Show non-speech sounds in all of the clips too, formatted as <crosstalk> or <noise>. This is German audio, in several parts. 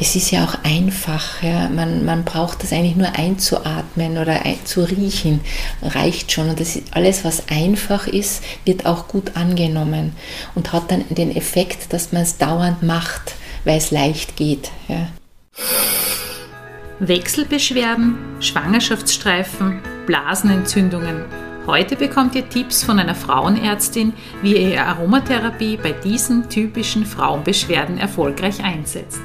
es ist ja auch einfach. Ja. Man, man braucht das eigentlich nur einzuatmen oder ein, zu riechen, reicht schon. Und das ist, alles, was einfach ist, wird auch gut angenommen und hat dann den Effekt, dass man es dauernd macht, weil es leicht geht. Ja. Wechselbeschwerden, Schwangerschaftsstreifen, Blasenentzündungen. Heute bekommt ihr Tipps von einer Frauenärztin, wie ihr Aromatherapie bei diesen typischen Frauenbeschwerden erfolgreich einsetzt.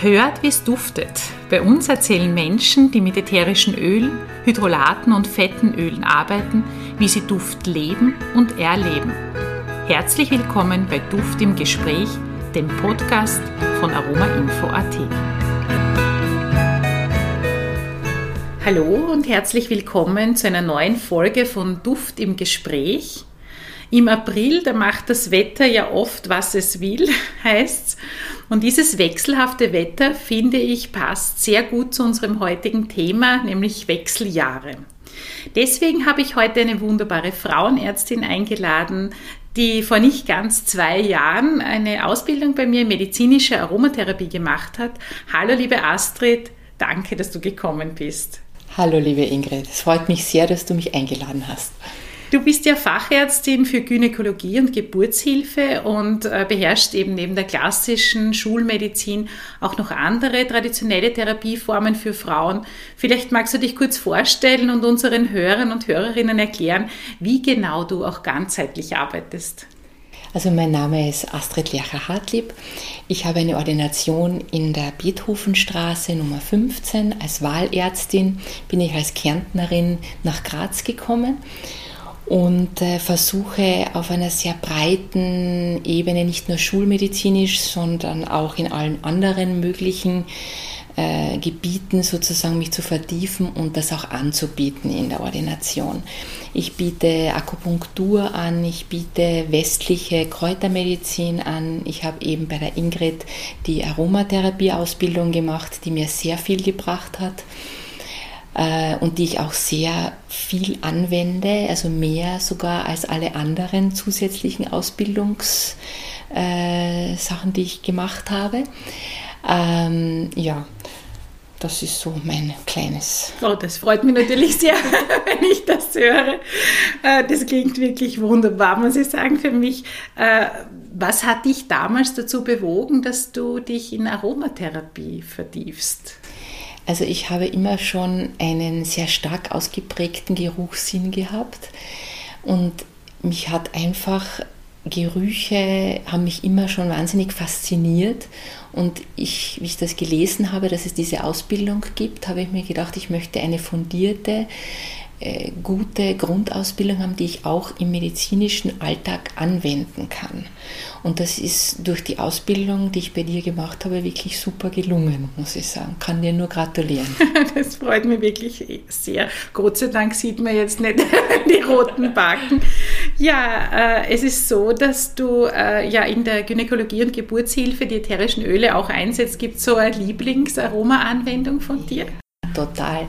Hört, wie es duftet. Bei uns erzählen Menschen, die mit ätherischen Ölen, Hydrolaten und fetten Ölen arbeiten, wie sie Duft leben und erleben. Herzlich willkommen bei Duft im Gespräch, dem Podcast von aromainfo.at. Hallo und herzlich willkommen zu einer neuen Folge von Duft im Gespräch. Im April, da macht das Wetter ja oft, was es will, <laughs> heißt's. Und dieses wechselhafte Wetter, finde ich, passt sehr gut zu unserem heutigen Thema, nämlich Wechseljahre. Deswegen habe ich heute eine wunderbare Frauenärztin eingeladen, die vor nicht ganz zwei Jahren eine Ausbildung bei mir in medizinischer Aromatherapie gemacht hat. Hallo liebe Astrid, danke, dass du gekommen bist. Hallo liebe Ingrid, es freut mich sehr, dass du mich eingeladen hast. Du bist ja Fachärztin für Gynäkologie und Geburtshilfe und äh, beherrschst eben neben der klassischen Schulmedizin auch noch andere traditionelle Therapieformen für Frauen. Vielleicht magst du dich kurz vorstellen und unseren Hörern und Hörerinnen erklären, wie genau du auch ganzheitlich arbeitest. Also mein Name ist Astrid Lercher-Hartlieb. Ich habe eine Ordination in der Beethovenstraße Nummer 15. Als Wahlärztin bin ich als Kärntnerin nach Graz gekommen und äh, versuche auf einer sehr breiten Ebene, nicht nur schulmedizinisch, sondern auch in allen anderen möglichen äh, Gebieten sozusagen mich zu vertiefen und das auch anzubieten in der Ordination. Ich biete Akupunktur an, ich biete westliche Kräutermedizin an. Ich habe eben bei der Ingrid die Aromatherapie-Ausbildung gemacht, die mir sehr viel gebracht hat und die ich auch sehr viel anwende, also mehr sogar als alle anderen zusätzlichen Ausbildungssachen, äh, die ich gemacht habe. Ähm, ja, das ist so mein kleines. Oh, das freut mich natürlich sehr, <laughs> wenn ich das höre. Äh, das klingt wirklich wunderbar, muss ich sagen, für mich. Äh, was hat dich damals dazu bewogen, dass du dich in Aromatherapie vertiefst? Also ich habe immer schon einen sehr stark ausgeprägten Geruchssinn gehabt und mich hat einfach Gerüche haben mich immer schon wahnsinnig fasziniert und ich, wie ich das gelesen habe, dass es diese Ausbildung gibt, habe ich mir gedacht, ich möchte eine fundierte, äh, gute Grundausbildung haben, die ich auch im medizinischen Alltag anwenden kann. Und das ist durch die Ausbildung, die ich bei dir gemacht habe, wirklich super gelungen, muss ich sagen. Kann dir nur gratulieren. <laughs> Das freut mich wirklich sehr. Gott sei Dank sieht man jetzt nicht <laughs> die roten Backen. Ja, äh, es ist so, dass du äh, ja in der Gynäkologie und Geburtshilfe die ätherischen Öle auch einsetzt. Gibt es so eine Lieblingsaroma-Anwendung von dir? Total.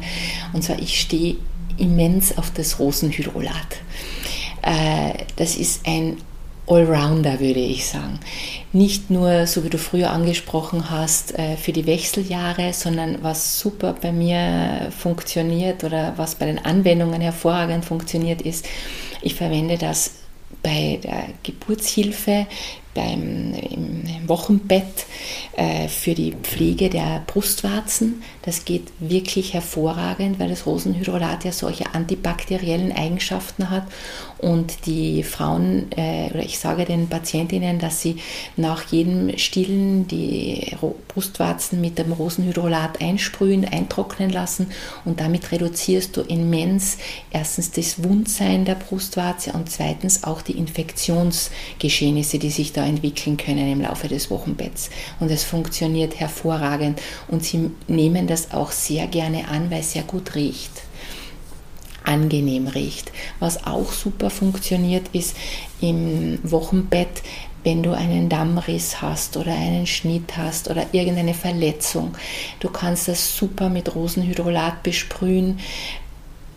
Und zwar, ich stehe immens auf das Rosenhydrolat. Äh, das ist ein Allrounder, würde ich sagen. Nicht nur, so wie du früher angesprochen hast, äh, für die Wechseljahre, sondern was super bei mir funktioniert oder was bei den Anwendungen hervorragend funktioniert, ist, ich verwende das bei der Geburtshilfe, beim, im Wochenbett äh, für die Pflege der Brustwarzen. Das geht wirklich hervorragend, weil das Rosenhydrolat ja solche antibakteriellen Eigenschaften hat und die Frauen, äh, oder ich sage den Patientinnen, dass sie nach jedem Stillen die Brustwarzen mit dem Rosenhydrolat einsprühen, eintrocknen lassen. Und damit reduzierst du immens erstens das Wundsein der Brustwarze und zweitens auch die Infektionsgeschehnisse, die sich da entwickeln können im Laufe des Wochenbetts. Und es funktioniert hervorragend. Und sie nehmen das auch sehr gerne an, weil es sehr gut riecht angenehm riecht. Was auch super funktioniert, ist im Wochenbett, wenn du einen Dammriss hast oder einen Schnitt hast oder irgendeine Verletzung. Du kannst das super mit Rosenhydrolat besprühen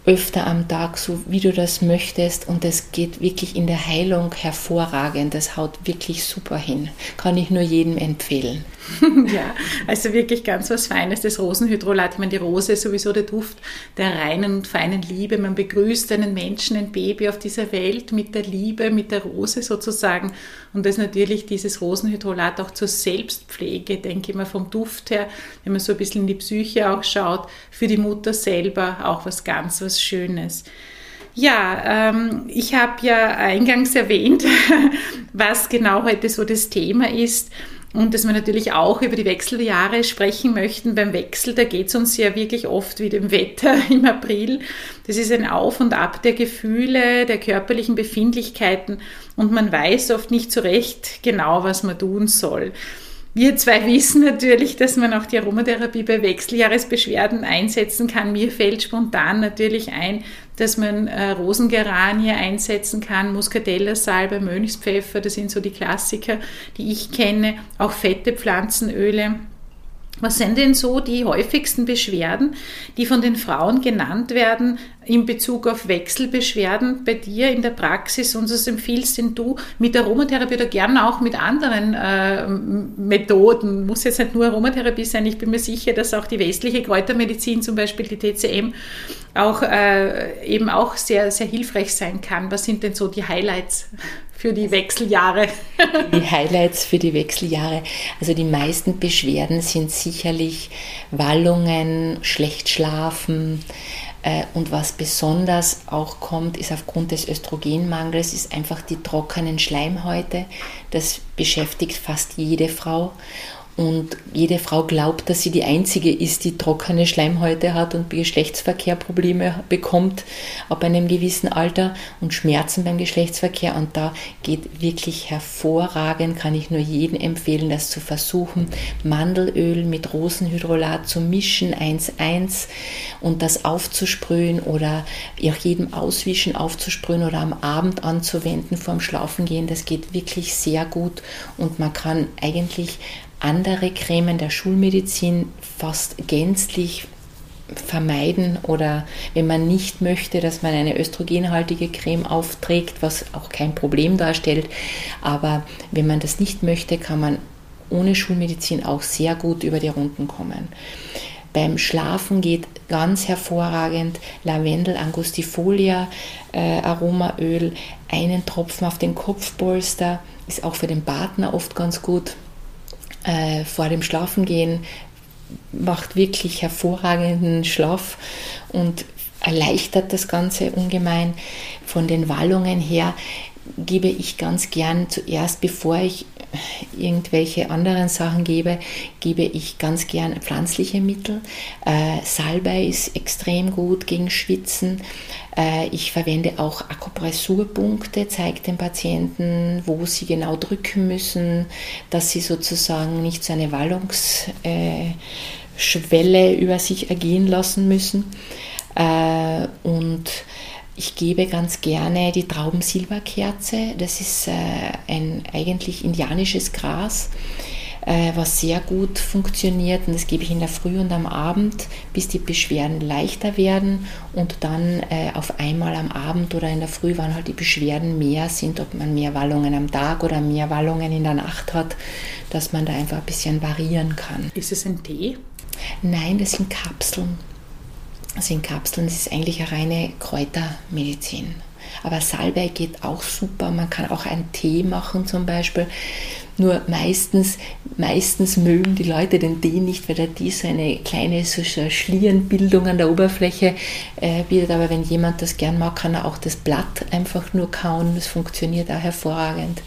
öfter am Tag, so wie du das möchtest. Und das geht wirklich in der Heilung hervorragend. Das haut wirklich super hin. Kann ich nur jedem empfehlen. <laughs> ja, also wirklich ganz was Feines, das Rosenhydrolat. Ich meine, die Rose ist sowieso der Duft der reinen und feinen Liebe. Man begrüßt einen Menschen, ein Baby auf dieser Welt mit der Liebe, mit der Rose sozusagen. Und das natürlich dieses Rosenhydrolat auch zur Selbstpflege, denke ich mal, vom Duft her, wenn man so ein bisschen in die Psyche auch schaut, für die Mutter selber auch was ganz, was Schönes. Ja, ähm, ich habe ja eingangs erwähnt, <laughs> was genau heute so das Thema ist und dass wir natürlich auch über die Wechseljahre sprechen möchten. Beim Wechsel, da geht es uns ja wirklich oft wie dem Wetter <laughs> im April. Das ist ein Auf und Ab der Gefühle, der körperlichen Befindlichkeiten und man weiß oft nicht so recht genau, was man tun soll. Wir zwei wissen natürlich, dass man auch die Aromatherapie bei Wechseljahresbeschwerden einsetzen kann. Mir fällt spontan natürlich ein, dass man äh, Rosengeranie einsetzen kann, Muscatella-Salbe, Mönchspfeffer, das sind so die Klassiker, die ich kenne, auch fette Pflanzenöle. Was sind denn so die häufigsten Beschwerden, die von den Frauen genannt werden in Bezug auf Wechselbeschwerden bei dir in der Praxis? Und was empfiehlst denn du mit Aromatherapie oder gerne auch mit anderen äh, Methoden? Muss jetzt nicht nur Aromatherapie sein. Ich bin mir sicher, dass auch die westliche Kräutermedizin, zum Beispiel die TCM, auch äh, eben auch sehr, sehr hilfreich sein kann. Was sind denn so die Highlights für die Wechseljahre? <laughs> die Highlights für die Wechseljahre. Also die meisten Beschwerden sind sicherlich Wallungen, schlecht schlafen. Äh, und was besonders auch kommt, ist aufgrund des Östrogenmangels, ist einfach die trockenen Schleimhäute. Das beschäftigt fast jede Frau. Und jede Frau glaubt, dass sie die einzige ist, die trockene Schleimhäute hat und Geschlechtsverkehrprobleme bekommt ab einem gewissen Alter und Schmerzen beim Geschlechtsverkehr. Und da geht wirklich hervorragend, kann ich nur jedem empfehlen, das zu versuchen, Mandelöl mit Rosenhydrolat zu mischen, 1,1 und das aufzusprühen oder auch jedem Auswischen aufzusprühen oder am Abend anzuwenden vorm Schlafengehen. Das geht wirklich sehr gut und man kann eigentlich andere Cremen der Schulmedizin fast gänzlich vermeiden oder wenn man nicht möchte, dass man eine östrogenhaltige Creme aufträgt, was auch kein Problem darstellt. Aber wenn man das nicht möchte, kann man ohne Schulmedizin auch sehr gut über die Runden kommen. Beim Schlafen geht ganz hervorragend Lavendel Angustifolia äh, Aromaöl, einen Tropfen auf den Kopfpolster, ist auch für den Partner oft ganz gut äh, vor dem Schlafengehen macht wirklich hervorragenden Schlaf und erleichtert das Ganze ungemein. Von den Wallungen her gebe ich ganz gern zuerst, bevor ich irgendwelche anderen Sachen gebe, gebe ich ganz gern pflanzliche Mittel. Äh, Salbei ist extrem gut gegen Schwitzen. Äh, ich verwende auch Akupressurpunkte, zeige den Patienten, wo sie genau drücken müssen, dass sie sozusagen nicht so eine Wallungsschwelle äh, über sich ergehen lassen müssen. Äh, und ich gebe ganz gerne die Traubensilberkerze. Das ist äh, ein eigentlich indianisches Gras, äh, was sehr gut funktioniert. Und das gebe ich in der Früh und am Abend, bis die Beschwerden leichter werden. Und dann äh, auf einmal am Abend oder in der Früh, wann halt die Beschwerden mehr sind, ob man mehr Wallungen am Tag oder mehr Wallungen in der Nacht hat, dass man da einfach ein bisschen variieren kann. Ist es ein Tee? Nein, das sind Kapseln also in Kapseln, ist eigentlich eine reine Kräutermedizin. Aber Salbei geht auch super. Man kann auch einen Tee machen zum Beispiel. Nur meistens, meistens mögen die Leute den Tee nicht, weil der Tee so eine kleine so Schlierenbildung an der Oberfläche äh, bietet. Aber wenn jemand das gern mag, kann er auch das Blatt einfach nur kauen. Das funktioniert auch hervorragend.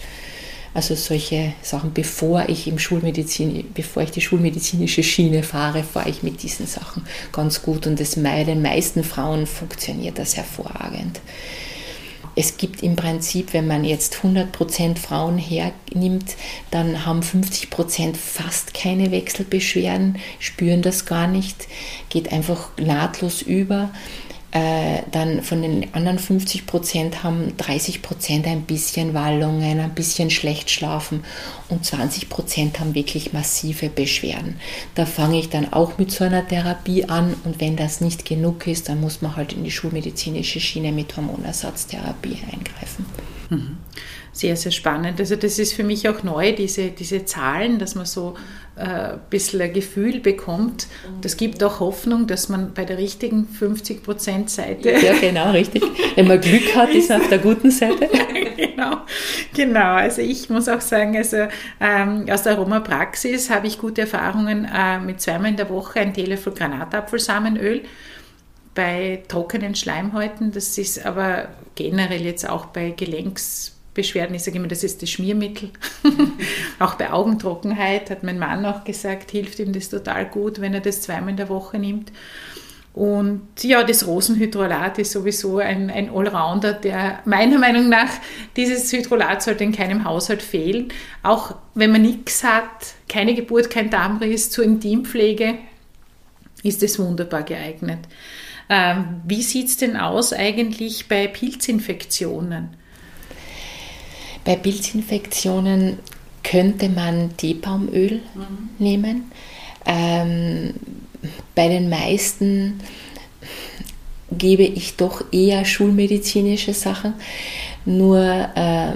Also solche Sachen, bevor ich im Schulmedizin, bevor ich die schulmedizinische Schiene fahre, fahre ich mit diesen Sachen ganz gut und das bei den meisten Frauen funktioniert das hervorragend. Es gibt im Prinzip, wenn man jetzt 100% Frauen hernimmt, dann haben 50% fast keine Wechselbeschwerden, spüren das gar nicht, geht einfach nahtlos über Äh, dann von den anderen 50 Prozent haben 30 Prozent ein bisschen Wallungen, ein bisschen schlecht schlafen und 20 Prozent haben wirklich massive Beschwerden. Da fange ich dann auch mit so einer Therapie an und wenn das nicht genug ist, dann muss man halt in die schulmedizinische Schiene mit Hormonersatztherapie eingreifen. Mhm sehr, sehr spannend. Also das ist für mich auch neu, diese, diese Zahlen, dass man so ein bisschen ein Gefühl bekommt. Das gibt auch Hoffnung, dass man bei der richtigen 50%-Seite... Ja, genau, richtig. Wenn man Glück hat, ist man auf der guten Seite. <laughs> genau, genau. Also ich muss auch sagen, also ähm, aus der Aromapraxis habe ich gute Erfahrungen äh, mit zweimal in der Woche ein Teelöffel Granatapfelsamenöl bei trockenen Schleimhäuten. Das ist aber generell jetzt auch bei Gelenks Beschwerden, ich sage immer, das ist das Schmiermittel. <laughs> auch bei Augentrockenheit hat mein Mann auch gesagt, hilft ihm das total gut, wenn er das zweimal in der Woche nimmt. Und ja, das Rosenhydrolat ist sowieso ein, ein Allrounder, der meiner Meinung nach, dieses Hydrolat sollte in keinem Haushalt fehlen. Auch wenn man nichts hat, keine Geburt, kein Darmriss, zur Intimpflege, ist es wunderbar geeignet. Ähm, wie sieht es denn aus eigentlich bei Pilzinfektionen? Bei Pilzinfektionen könnte man Teebaumöl mhm. nehmen. Ähm, bei den meisten gebe ich doch eher schulmedizinische Sachen. Nur äh,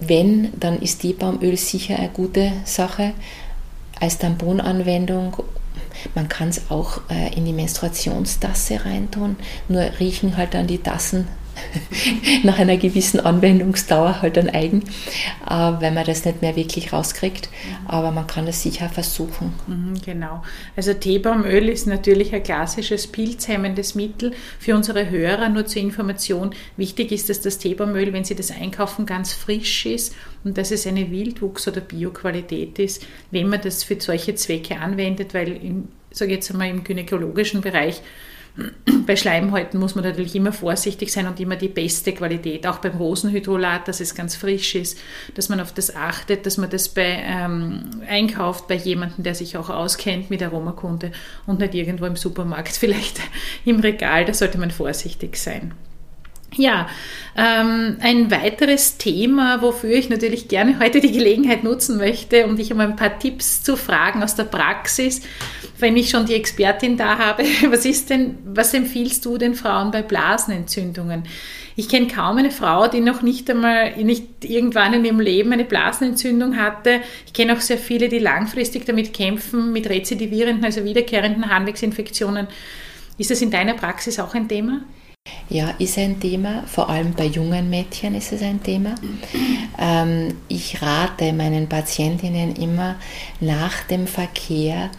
wenn, dann ist Teebaumöl sicher eine gute Sache als Tamponanwendung. Man kann es auch äh, in die Menstruationstasse reintun, nur riechen halt dann die Tassen <laughs> nach einer gewissen Anwendungsdauer halt dann eigen, äh, weil man das nicht mehr wirklich rauskriegt. Aber man kann das sicher versuchen. Mhm, genau. Also Teebaumöl ist natürlich ein klassisches pilzhemmendes Mittel. Für unsere Hörer nur zur Information. Wichtig ist, dass das Teebaumöl, wenn Sie das einkaufen, ganz frisch ist und dass es eine Wildwuchs- oder Bioqualität ist, wenn man das für solche Zwecke anwendet, weil im, sage jetzt einmal im gynäkologischen Bereich <clears throat> bei Schleimhäuten muss man natürlich immer vorsichtig sein und immer die beste Qualität, auch beim Rosenhydrolat, dass es ganz frisch ist, dass man auf das achtet, dass man das bei, ähm, einkauft bei jemandem, der sich auch auskennt mit Aromakunde und nicht irgendwo im Supermarkt, <laughs> vielleicht im Regal, da sollte man vorsichtig sein. Ja, ähm, ein weiteres Thema, wofür ich natürlich gerne heute die Gelegenheit nutzen möchte, um dich um ein paar Tipps zu fragen aus der Praxis, wenn ich schon die Expertin da habe. <laughs> Was ist denn, was empfiehlst du den Frauen bei Blasenentzündungen? Ich kenne kaum eine Frau, die noch nicht einmal, nicht irgendwann in ihrem Leben eine Blasenentzündung hatte. Ich kenne auch sehr viele, die langfristig damit kämpfen, mit rezidivierenden, also wiederkehrenden Harnwegsinfektionen. Ist das in deiner Praxis auch ein Thema? Ja, ist ein Thema. Vor allem bei jungen Mädchen ist es ein Thema. Ähm, ich rate meinen Patientinnen immer, nach dem Verkehr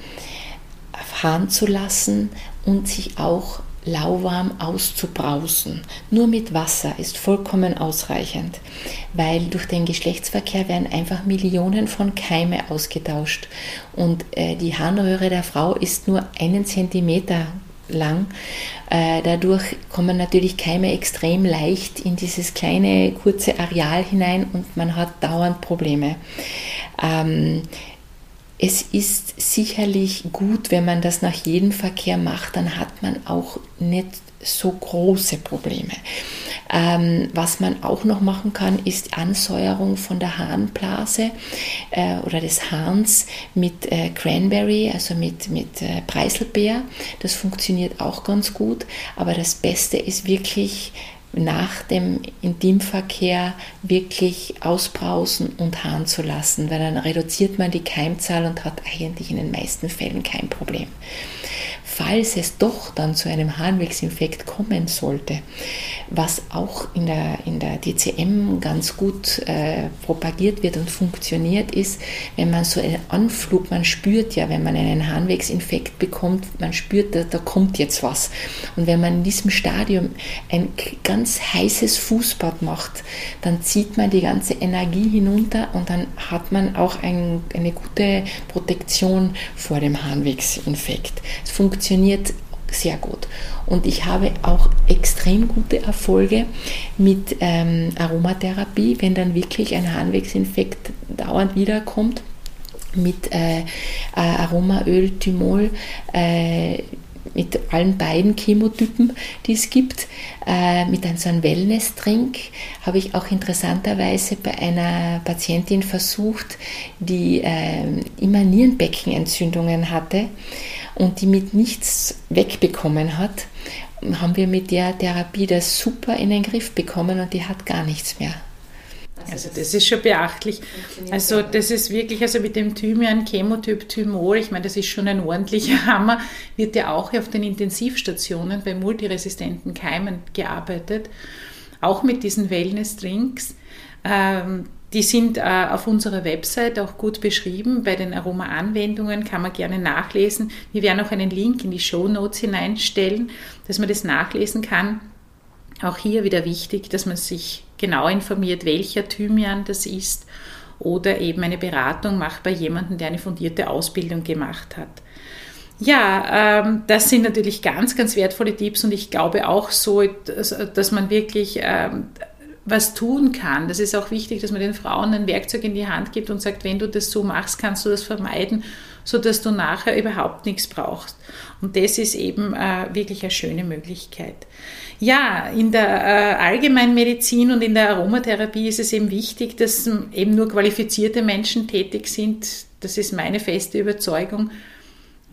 fahren zu lassen und sich auch lauwarm auszubrausen. Nur mit Wasser ist vollkommen ausreichend, weil durch den Geschlechtsverkehr werden einfach Millionen von Keime ausgetauscht und äh, die Harnröhre der Frau ist nur einen Zentimeter lang. Äh, dadurch kommen natürlich Keime extrem leicht in dieses kleine, kurze Areal hinein und man hat dauernd Probleme. Ähm, es ist sicherlich gut, wenn man das nach jedem Verkehr macht, dann hat man auch nicht so große Probleme. Ähm, was man auch noch machen kann, ist Ansäuerung von der Harnblase äh, oder des Hahns mit äh, Cranberry, also mit, mit äh, Preiselbeer. Das funktioniert auch ganz gut, aber das Beste ist wirklich nach dem Intimverkehr wirklich ausbrausen und harren zu lassen, weil dann reduziert man die Keimzahl und hat eigentlich in den meisten Fällen kein Problem falls es doch dann zu einem Harnwegsinfekt kommen sollte, was auch in der, in der DCM ganz gut äh, propagiert wird und funktioniert, ist, wenn man so einen Anflug, man spürt ja, wenn man einen Harnwegsinfekt bekommt, man spürt, da, da kommt jetzt was. Und wenn man in diesem Stadium ein ganz heißes Fußbad macht, dann zieht man die ganze Energie hinunter und dann hat man auch ein, eine gute Protektion vor dem Harnwegsinfekt. Es funktioniert funktioniert sehr gut. Und ich habe auch extrem gute Erfolge mit ähm, Aromatherapie, wenn dann wirklich ein Harnwegsinfekt dauernd wiederkommt mit äh, äh Aromaöl, Thymol. Äh, mit allen beiden Chemotypen, die es gibt, äh, mit einem so einem Wellness-Drink habe ich auch interessanterweise bei einer Patientin versucht, die äh, immer Nierenbeckenentzündungen hatte und die mit nichts wegbekommen hat, haben wir mit der Therapie das super in den Griff bekommen und die hat gar nichts mehr. Also, das ist schon beachtlich. Also das ist wirklich, also mit dem Thymian, Chemotyp Thymol, ich meine, das ist schon ein ordentlicher <laughs> Hammer, wird ja auch auf den Intensivstationen bei multiresistenten Keimen gearbeitet. Auch mit diesen Wellness-Drinks. Ähm, die sind äh, auf unserer Website auch gut beschrieben. Bei den Aroma-Anwendungen kann man gerne nachlesen. Wir werden auch einen Link in die Show Notes hineinstellen, dass man das nachlesen kann. Auch hier wieder wichtig, dass man sich genau informiert, welcher Thymian das ist oder eben eine Beratung macht bei jemandem, der eine fundierte Ausbildung gemacht hat. Ja, ähm, das sind natürlich ganz, ganz wertvolle Tipps und ich glaube auch so, dass, man wirklich ähm, was tun kann. Das ist auch wichtig, dass man den Frauen ein Werkzeug in die Hand gibt und sagt, wenn du das so machst, kannst du das vermeiden, sodass du nachher überhaupt nichts brauchst. Und das ist eben äh, wirklich eine schöne Möglichkeit. Ja, in der äh, Allgemeinmedizin und in der Aromatherapie ist es eben wichtig, dass eben nur qualifizierte Menschen tätig sind. Das ist meine feste Überzeugung,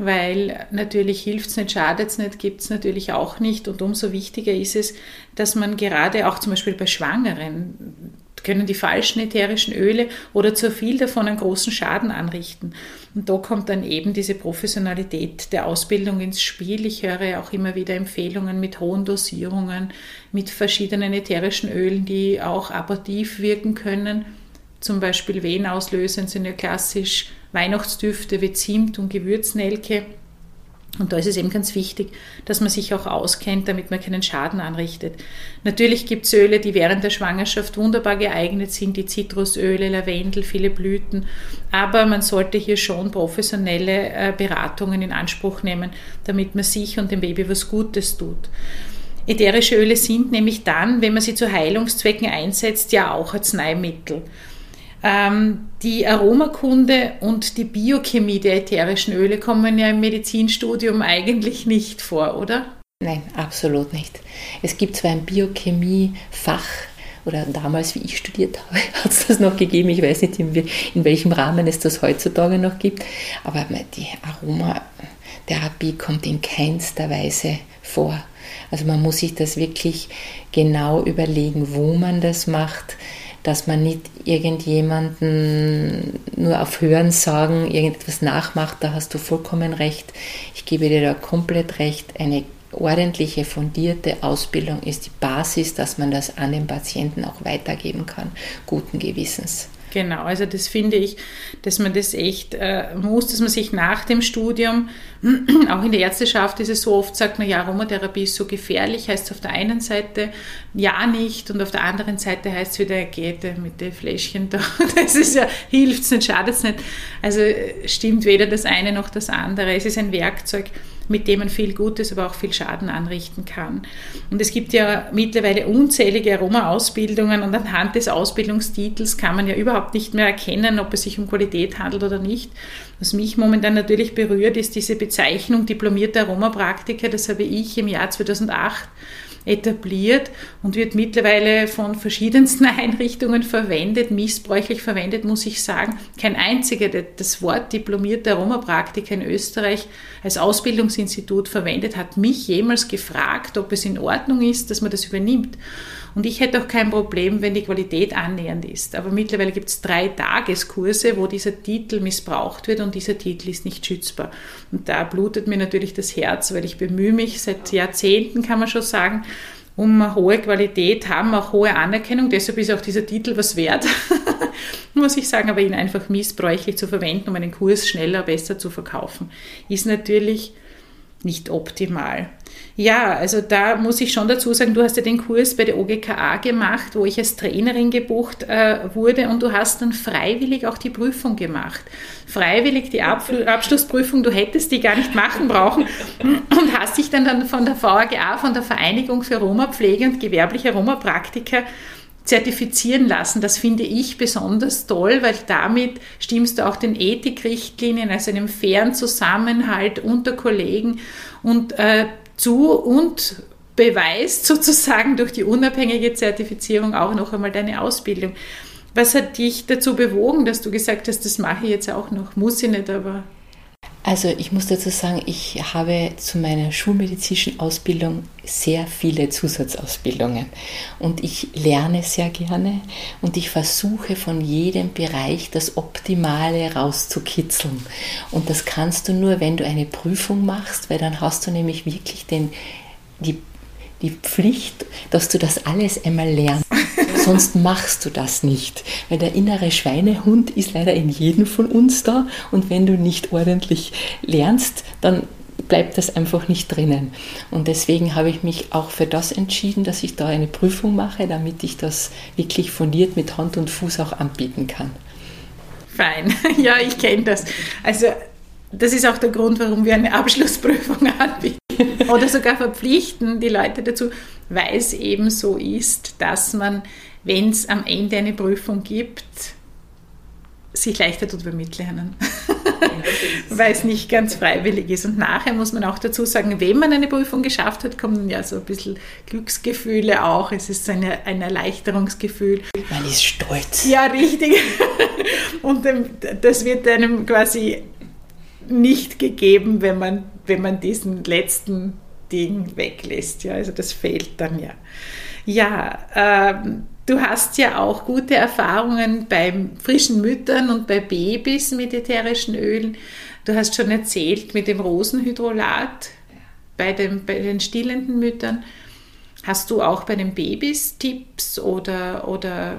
weil natürlich hilft es nicht, schadet es nicht, gibt es natürlich auch nicht. Und umso wichtiger ist es, dass man gerade auch zum Beispiel bei Schwangeren können die falschen ätherischen Öle oder zu viel davon einen großen Schaden anrichten. Und da kommt dann eben diese Professionalität der Ausbildung ins Spiel. Ich höre auch immer wieder Empfehlungen mit hohen Dosierungen, mit verschiedenen ätherischen Ölen, die auch abortiv wirken können. Zum Beispiel Venauslösend sind ja klassisch Weihnachtsdüfte wie Zimt und Gewürznelke und da ist es eben ganz wichtig, dass man sich auch auskennt, damit man keinen Schaden anrichtet. Natürlich gibt es Öle, die während der Schwangerschaft wunderbar geeignet sind, die Zitrusöle, Lavendel, viele Blüten. Aber man sollte hier schon professionelle äh, Beratungen in Anspruch nehmen, damit man sich und dem Baby was Gutes tut. Ätherische Öle sind nämlich dann, wenn man sie zu Heilungszwecken einsetzt, ja auch Arzneimittel. Ähm, die Aromakunde und die Biochemie der ätherischen Öle kommen ja im Medizinstudium eigentlich nicht vor, oder? Nein, absolut nicht. Es gibt zwar ein Biochemiefach, oder damals, wie ich studiert habe, <laughs> hat es das noch gegeben. Ich weiß nicht, in, in, welchem Rahmen es das heutzutage noch gibt. Aber die Aromatherapie kommt in keinster Weise vor. Also man muss sich das wirklich genau überlegen, wo man das macht dass man nicht irgendjemanden nur auf Hören sagen, irgendetwas nachmacht, da hast du vollkommen recht. Ich gebe dir da komplett recht. Eine ordentliche, fundierte Ausbildung ist die Basis, dass man das an den Patienten auch weitergeben kann, guten Gewissens. Genau, also das finde ich, dass man das echt äh, muss, dass man sich nach dem Studium, <clears throat> auch in der Ärzteschaft ist es so oft sagt, na ja, Aromatherapie ist so gefährlich, heißt es auf der einen Seite ja nicht und auf der anderen Seite heißt es wieder, geht mit den Fläschchen da, <laughs> das ist ja, hilft es nicht, schadet es nicht. Also stimmt weder das eine noch das andere. Es ist ein Werkzeug, mit dem man viel Gutes, aber auch viel Schaden anrichten kann. Und es gibt ja mittlerweile unzählige Aroma-Ausbildungen und anhand des Ausbildungstitels kann man ja überhaupt nicht mehr erkennen, ob es sich um Qualität handelt oder nicht. Was mich momentan natürlich berührt, ist diese Bezeichnung diplomierter Aromapraktiker. Das habe ich im Jahr 2008 etabliert und wird mittlerweile von verschiedensten <laughs> Einrichtungen verwendet, missbräuchlich verwendet, muss ich sagen. Kein einziger, der das Wort diplomierter Aromapraktiker in Österreich als Ausbildungsinstitut verwendet, hat mich jemals gefragt, ob es in Ordnung ist, dass man das übernimmt. Und ich hätte auch kein Problem, wenn die Qualität annähernd ist. Aber mittlerweile gibt es drei Tageskurse, wo dieser Titel missbraucht wird und dieser Titel ist nicht schützbar. Und da blutet mir natürlich das Herz, weil ich bemühe mich seit Jahrzehnten, kann man schon sagen, um eine hohe Qualität, haben auch hohe Anerkennung. Deshalb ist auch dieser Titel was wert, <laughs> muss ich sagen. Aber ihn einfach missbräuchlich zu verwenden, um einen Kurs schneller, besser zu verkaufen, ist natürlich nicht optimal. Ja, also da muss ich schon dazu sagen, du hast ja den Kurs bei der OGKA gemacht, wo ich als Trainerin gebucht äh, wurde und du hast dann freiwillig auch die Prüfung gemacht. Freiwillig die Ab Abschlussprüfung, du hättest die gar nicht machen brauchen <laughs> und hast dich dann, dann von der VAGA, von der Vereinigung für Roma-Pflege und gewerbliche Roma-Praktiker zertifizieren lassen. Das finde ich besonders toll, weil damit stimmst du auch den Ethikrichtlinien, also einem fairen Zusammenhalt unter Kollegen und äh, zu und beweist <laughs> sozusagen durch die unabhängige Zertifizierung auch noch einmal deine Ausbildung. Was hat dich dazu bewogen, dass du gesagt hast, das mache ich jetzt auch noch? Muss ich nicht, aber also ich muss dazu sagen, ich habe zu meiner schulmedizinischen Ausbildung sehr viele Zusatzausbildungen und ich lerne sehr gerne und ich versuche von jedem Bereich das Optimale rauszukitzeln. Und das kannst du nur, wenn du eine Prüfung machst, weil dann hast du nämlich wirklich den, die, die Pflicht, dass du das alles einmal lernst. <laughs> Sonst machst du das nicht, weil der innere Schweinehund ist leider in jedem von uns da und wenn du nicht ordentlich lernst, dann bleibt das einfach nicht drinnen. Und deswegen habe ich mich auch für das entschieden, dass ich da eine Prüfung mache, damit ich das wirklich fundiert mit Hand und Fuß auch anbieten kann. Fein, <laughs> ja, ich kenne das. Also das ist auch der Grund, warum wir eine Abschlussprüfung <laughs> anbieten oder sogar verpflichten die Leute dazu, weil es eben so ist, dass man wenn es am Ende eine Prüfung gibt, sich leichter tut beim Mitlernen, weil es nicht ganz freiwillig ist. Und nachher muss man auch dazu sagen, wenn man eine Prüfung geschafft hat, kommen ja so ein bisschen Glücksgefühle auch. Es ist eine, ein Erleichterungsgefühl. Man ist stolz. Ja, richtig. Und das wird einem quasi nicht gegeben, wenn man, wenn man diesen letzten Ding weglässt. Ja, also das fehlt dann ja. Ja, ähm, Du hast ja auch gute Erfahrungen bei frischen Müttern und bei Babys mit ätherischen Ölen. Du hast schon erzählt mit dem Rosenhydrolat bei, dem, bei den stillenden Müttern. Hast du auch bei den Babys Tipps oder, oder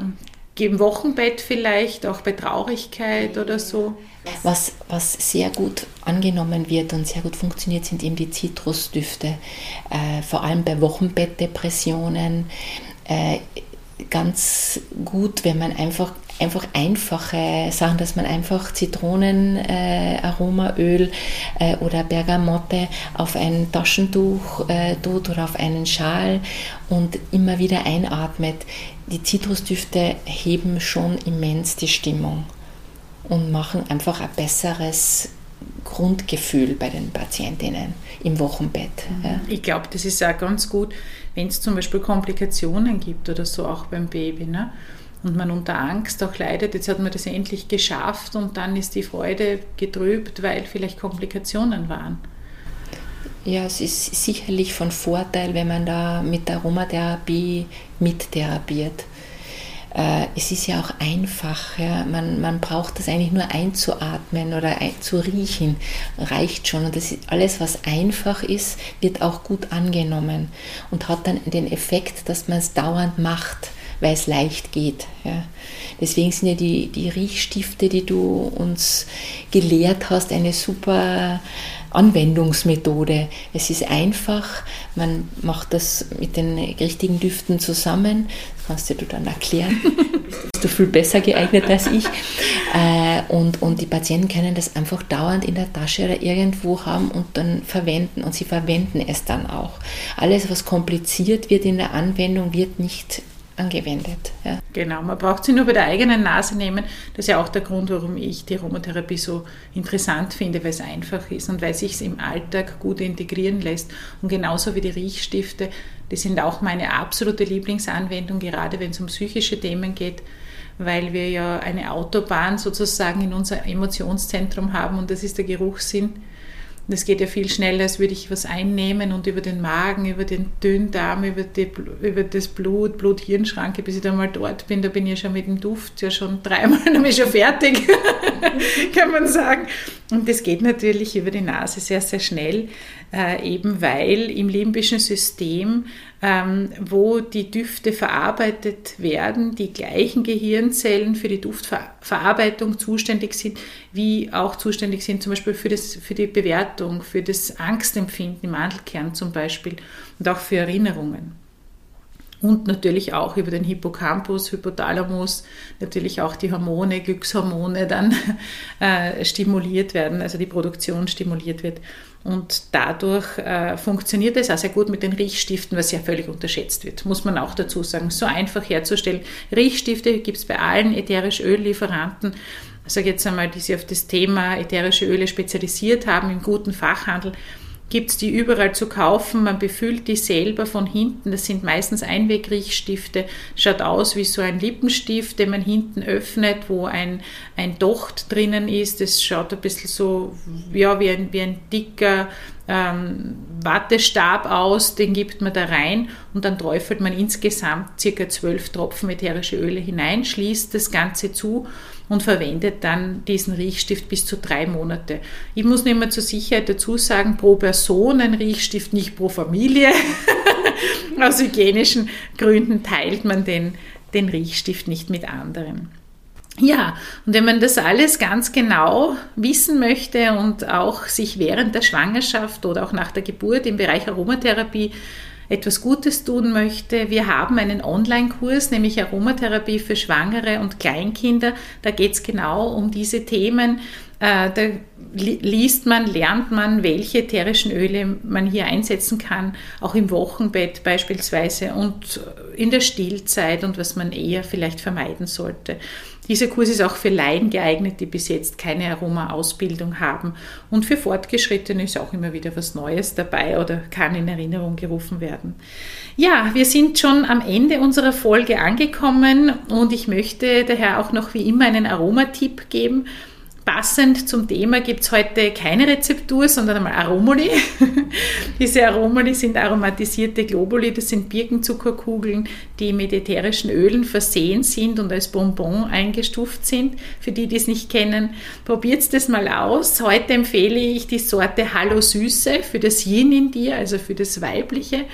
im Wochenbett vielleicht, auch bei Traurigkeit oder so? Was, was sehr gut angenommen wird und sehr gut funktioniert, sind eben die Zitrusdüfte. Äh, vor allem bei Wochenbettdepressionen. Äh, ganz gut, wenn man einfach, einfach einfache Sachen, dass man einfach Zitronenaromaöl äh, äh, oder Bergamotte auf ein Taschentuch äh, tut oder auf einen Schal und immer wieder einatmet. Die Zitrusdüfte heben schon immens die Stimmung und machen einfach ein besseres Grundgefühl bei den Patientinnen im Wochenbett. Ja. Ich glaube, das ist auch ganz gut, wenn es zum Beispiel Komplikationen gibt oder so auch beim Baby. Ne? Und man unter Angst auch leidet, jetzt hat man das endlich geschafft und dann ist die Freude getrübt, weil vielleicht Komplikationen waren. Ja, es ist sicherlich von Vorteil, wenn man da mit der Aromatherapie mittherapiert. Äh, es ist ja auch einfach. Ja. Man, man braucht das eigentlich nur einzuatmen oder ein, zu riechen, reicht schon. Und das alles, was einfach ist, wird auch gut angenommen und hat dann den Effekt, dass man es dauernd macht, weil es leicht geht. Ja. Deswegen sind ja die, die Riechstifte, die du uns gelehrt hast, eine super Anwendungsmethode. Es ist einfach, man macht das mit den richtigen Düften zusammen. Kannst du dann erklären. <laughs> bist du viel besser geeignet als ich. Äh, und, und die Patienten können das einfach dauernd in der Tasche oder irgendwo haben und dann verwenden. Und sie verwenden es dann auch. Alles, was kompliziert wird in der Anwendung, wird nicht angewendet. Ja. Genau, man braucht sie nur bei der eigenen Nase nehmen. Das ist ja auch der Grund, warum ich die Aromatherapie so interessant finde, weil es einfach ist und weil sich es im Alltag gut integrieren lässt. Und genauso wie die Riechstifte, die sind auch meine absolute Lieblingsanwendung, gerade wenn es um psychische Themen geht, weil wir ja eine Autobahn sozusagen in unser Emotionszentrum haben und das ist der Geruchssinn das geht ja viel schneller, als würde ich was einnehmen und über den Magen, über den Dünndarm, über, die, über das Blut, Blut-Hirn-Schranke, bis ich da mal dort bin. Da bin ich ja schon mit dem Duft ja schon dreimal, <laughs> dann bin ich schon fertig, <laughs> kann man sagen. Und das geht natürlich über die Nase sehr, sehr schnell, äh, eben weil im limbischen System, ähm, wo die Düfte verarbeitet werden, die gleichen Gehirnzellen für die Duftverarbeitung zuständig sind, wie auch zuständig sind zum Beispiel für, das, für die Bewertung, für das Angstempfinden im Mandelkern zum Beispiel und auch für Erinnerungen. Und natürlich auch über den Hippocampus, Hypothalamus, natürlich auch die Hormone, Glückshormone dann <laughs> äh, stimuliert werden, also die Produktion stimuliert wird. Und dadurch äh, funktioniert es auch sehr gut mit den Riechstiften, was ja völlig unterschätzt wird, muss man auch dazu sagen. So einfach herzustellen. Riechstifte gibt es bei allen ätherischen Öllieferanten. Also jetzt einmal, die sich auf das Thema ätherische Öle spezialisiert haben im guten Fachhandel gibt es die überall zu kaufen. Man befüllt die selber von hinten. Das sind meistens Einwegriechstifte. Schaut aus wie so ein Lippenstift, den man hinten öffnet, wo ein, ein Docht drinnen ist. Das schaut ein bisschen so ja, wie, ein, wie ein dicker ähm, Wattestab aus, den gibt man da rein und dann träufelt man insgesamt circa zwölf Tropfen ätherische Öle hinein, schließt das Ganze zu und verwendet dann diesen Riechstift bis zu drei Monate. Ich muss nur immer zur Sicherheit dazu sagen, pro Person ein Riechstift, nicht pro Familie. <laughs> Aus hygienischen Gründen teilt man den, den Riechstift nicht mit anderen. Ja, und wenn man das alles ganz genau wissen möchte und auch sich während der Schwangerschaft oder auch nach der Geburt im Bereich Aromatherapie etwas Gutes tun möchte, wir haben einen Online-Kurs, nämlich Aromatherapie für Schwangere und Kleinkinder. Da geht es genau um diese Themen. Äh, da liest man, lernt man, welche ätherischen Öle man hier einsetzen kann, auch im Wochenbett beispielsweise und in der Stillzeit und was man eher vielleicht vermeiden sollte. Dieser Kurs ist auch für Laien geeignet, die bis jetzt keine Aroma-Ausbildung haben. Und für Fortgeschrittene ist auch immer wieder was Neues dabei oder kann in Erinnerung gerufen werden. Ja, wir sind schon am Ende unserer Folge angekommen und ich möchte daher auch noch wie immer einen Aromatipp geben. Passend zum Thema gibt es heute keine Rezeptur, sondern einmal Aromoli. <laughs> Diese Aromoli sind aromatisierte Globuli, das sind Birkenzuckerkugeln, die mit ätherischen Ölen versehen sind und als Bonbon eingestuft sind. Für die, die es nicht kennen, probiert das mal aus. Heute empfehle ich die Sorte Hallo Süße für das Yin in dir, also für das Weibliche.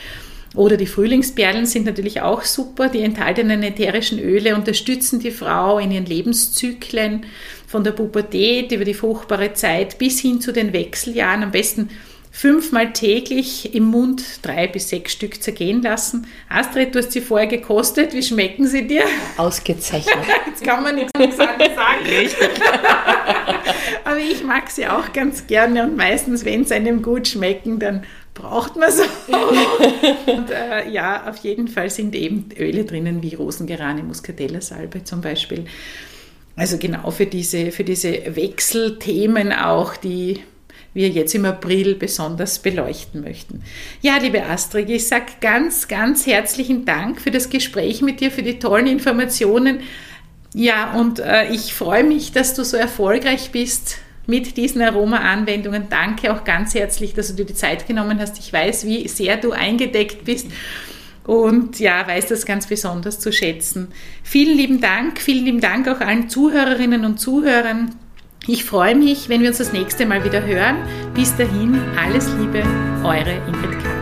Oder die Frühlingsperlen sind natürlich auch super. Die enthaltenen ätherischen Öle unterstützen die Frau in ihren Lebenszyklen von der Pubertät über die fruchtbare Zeit bis hin zu den Wechseljahren. Am besten fünfmal täglich im Mund drei bis sechs Stück zergehen lassen. Astrid, du hast sie vorher gekostet. Wie schmecken sie dir? Ausgezeichnet. <laughs> Jetzt kann man nichts anderes sagen. Richtig. <laughs> Aber ich mag sie auch ganz gerne und meistens, wenn es einem gut schmecken, dann braucht man es <laughs> auch. und äh, ja, auf jeden Fall sind eben Öle drinnen wie Rosengerane, Muscatella-Salbe zum Beispiel. Also genau für diese, für diese Wechselthemen auch, die wir jetzt im April besonders beleuchten möchten. Ja, liebe Astrid, ich sage ganz, ganz herzlichen Dank für das Gespräch mit dir, für die tollen Informationen. Ja, und äh, ich freue mich, dass du so erfolgreich bist mit diesen Aroma-Anwendungen. Danke auch ganz herzlich, dass du dir die Zeit genommen hast. Ich weiß, wie sehr du eingedeckt bist und ja, weiß das ganz besonders zu schätzen. Vielen lieben Dank, vielen lieben Dank auch allen Zuhörerinnen und Zuhörern. Ich freue mich, wenn wir uns das nächste Mal wieder hören. Bis dahin, alles Liebe, eure Ingrid K.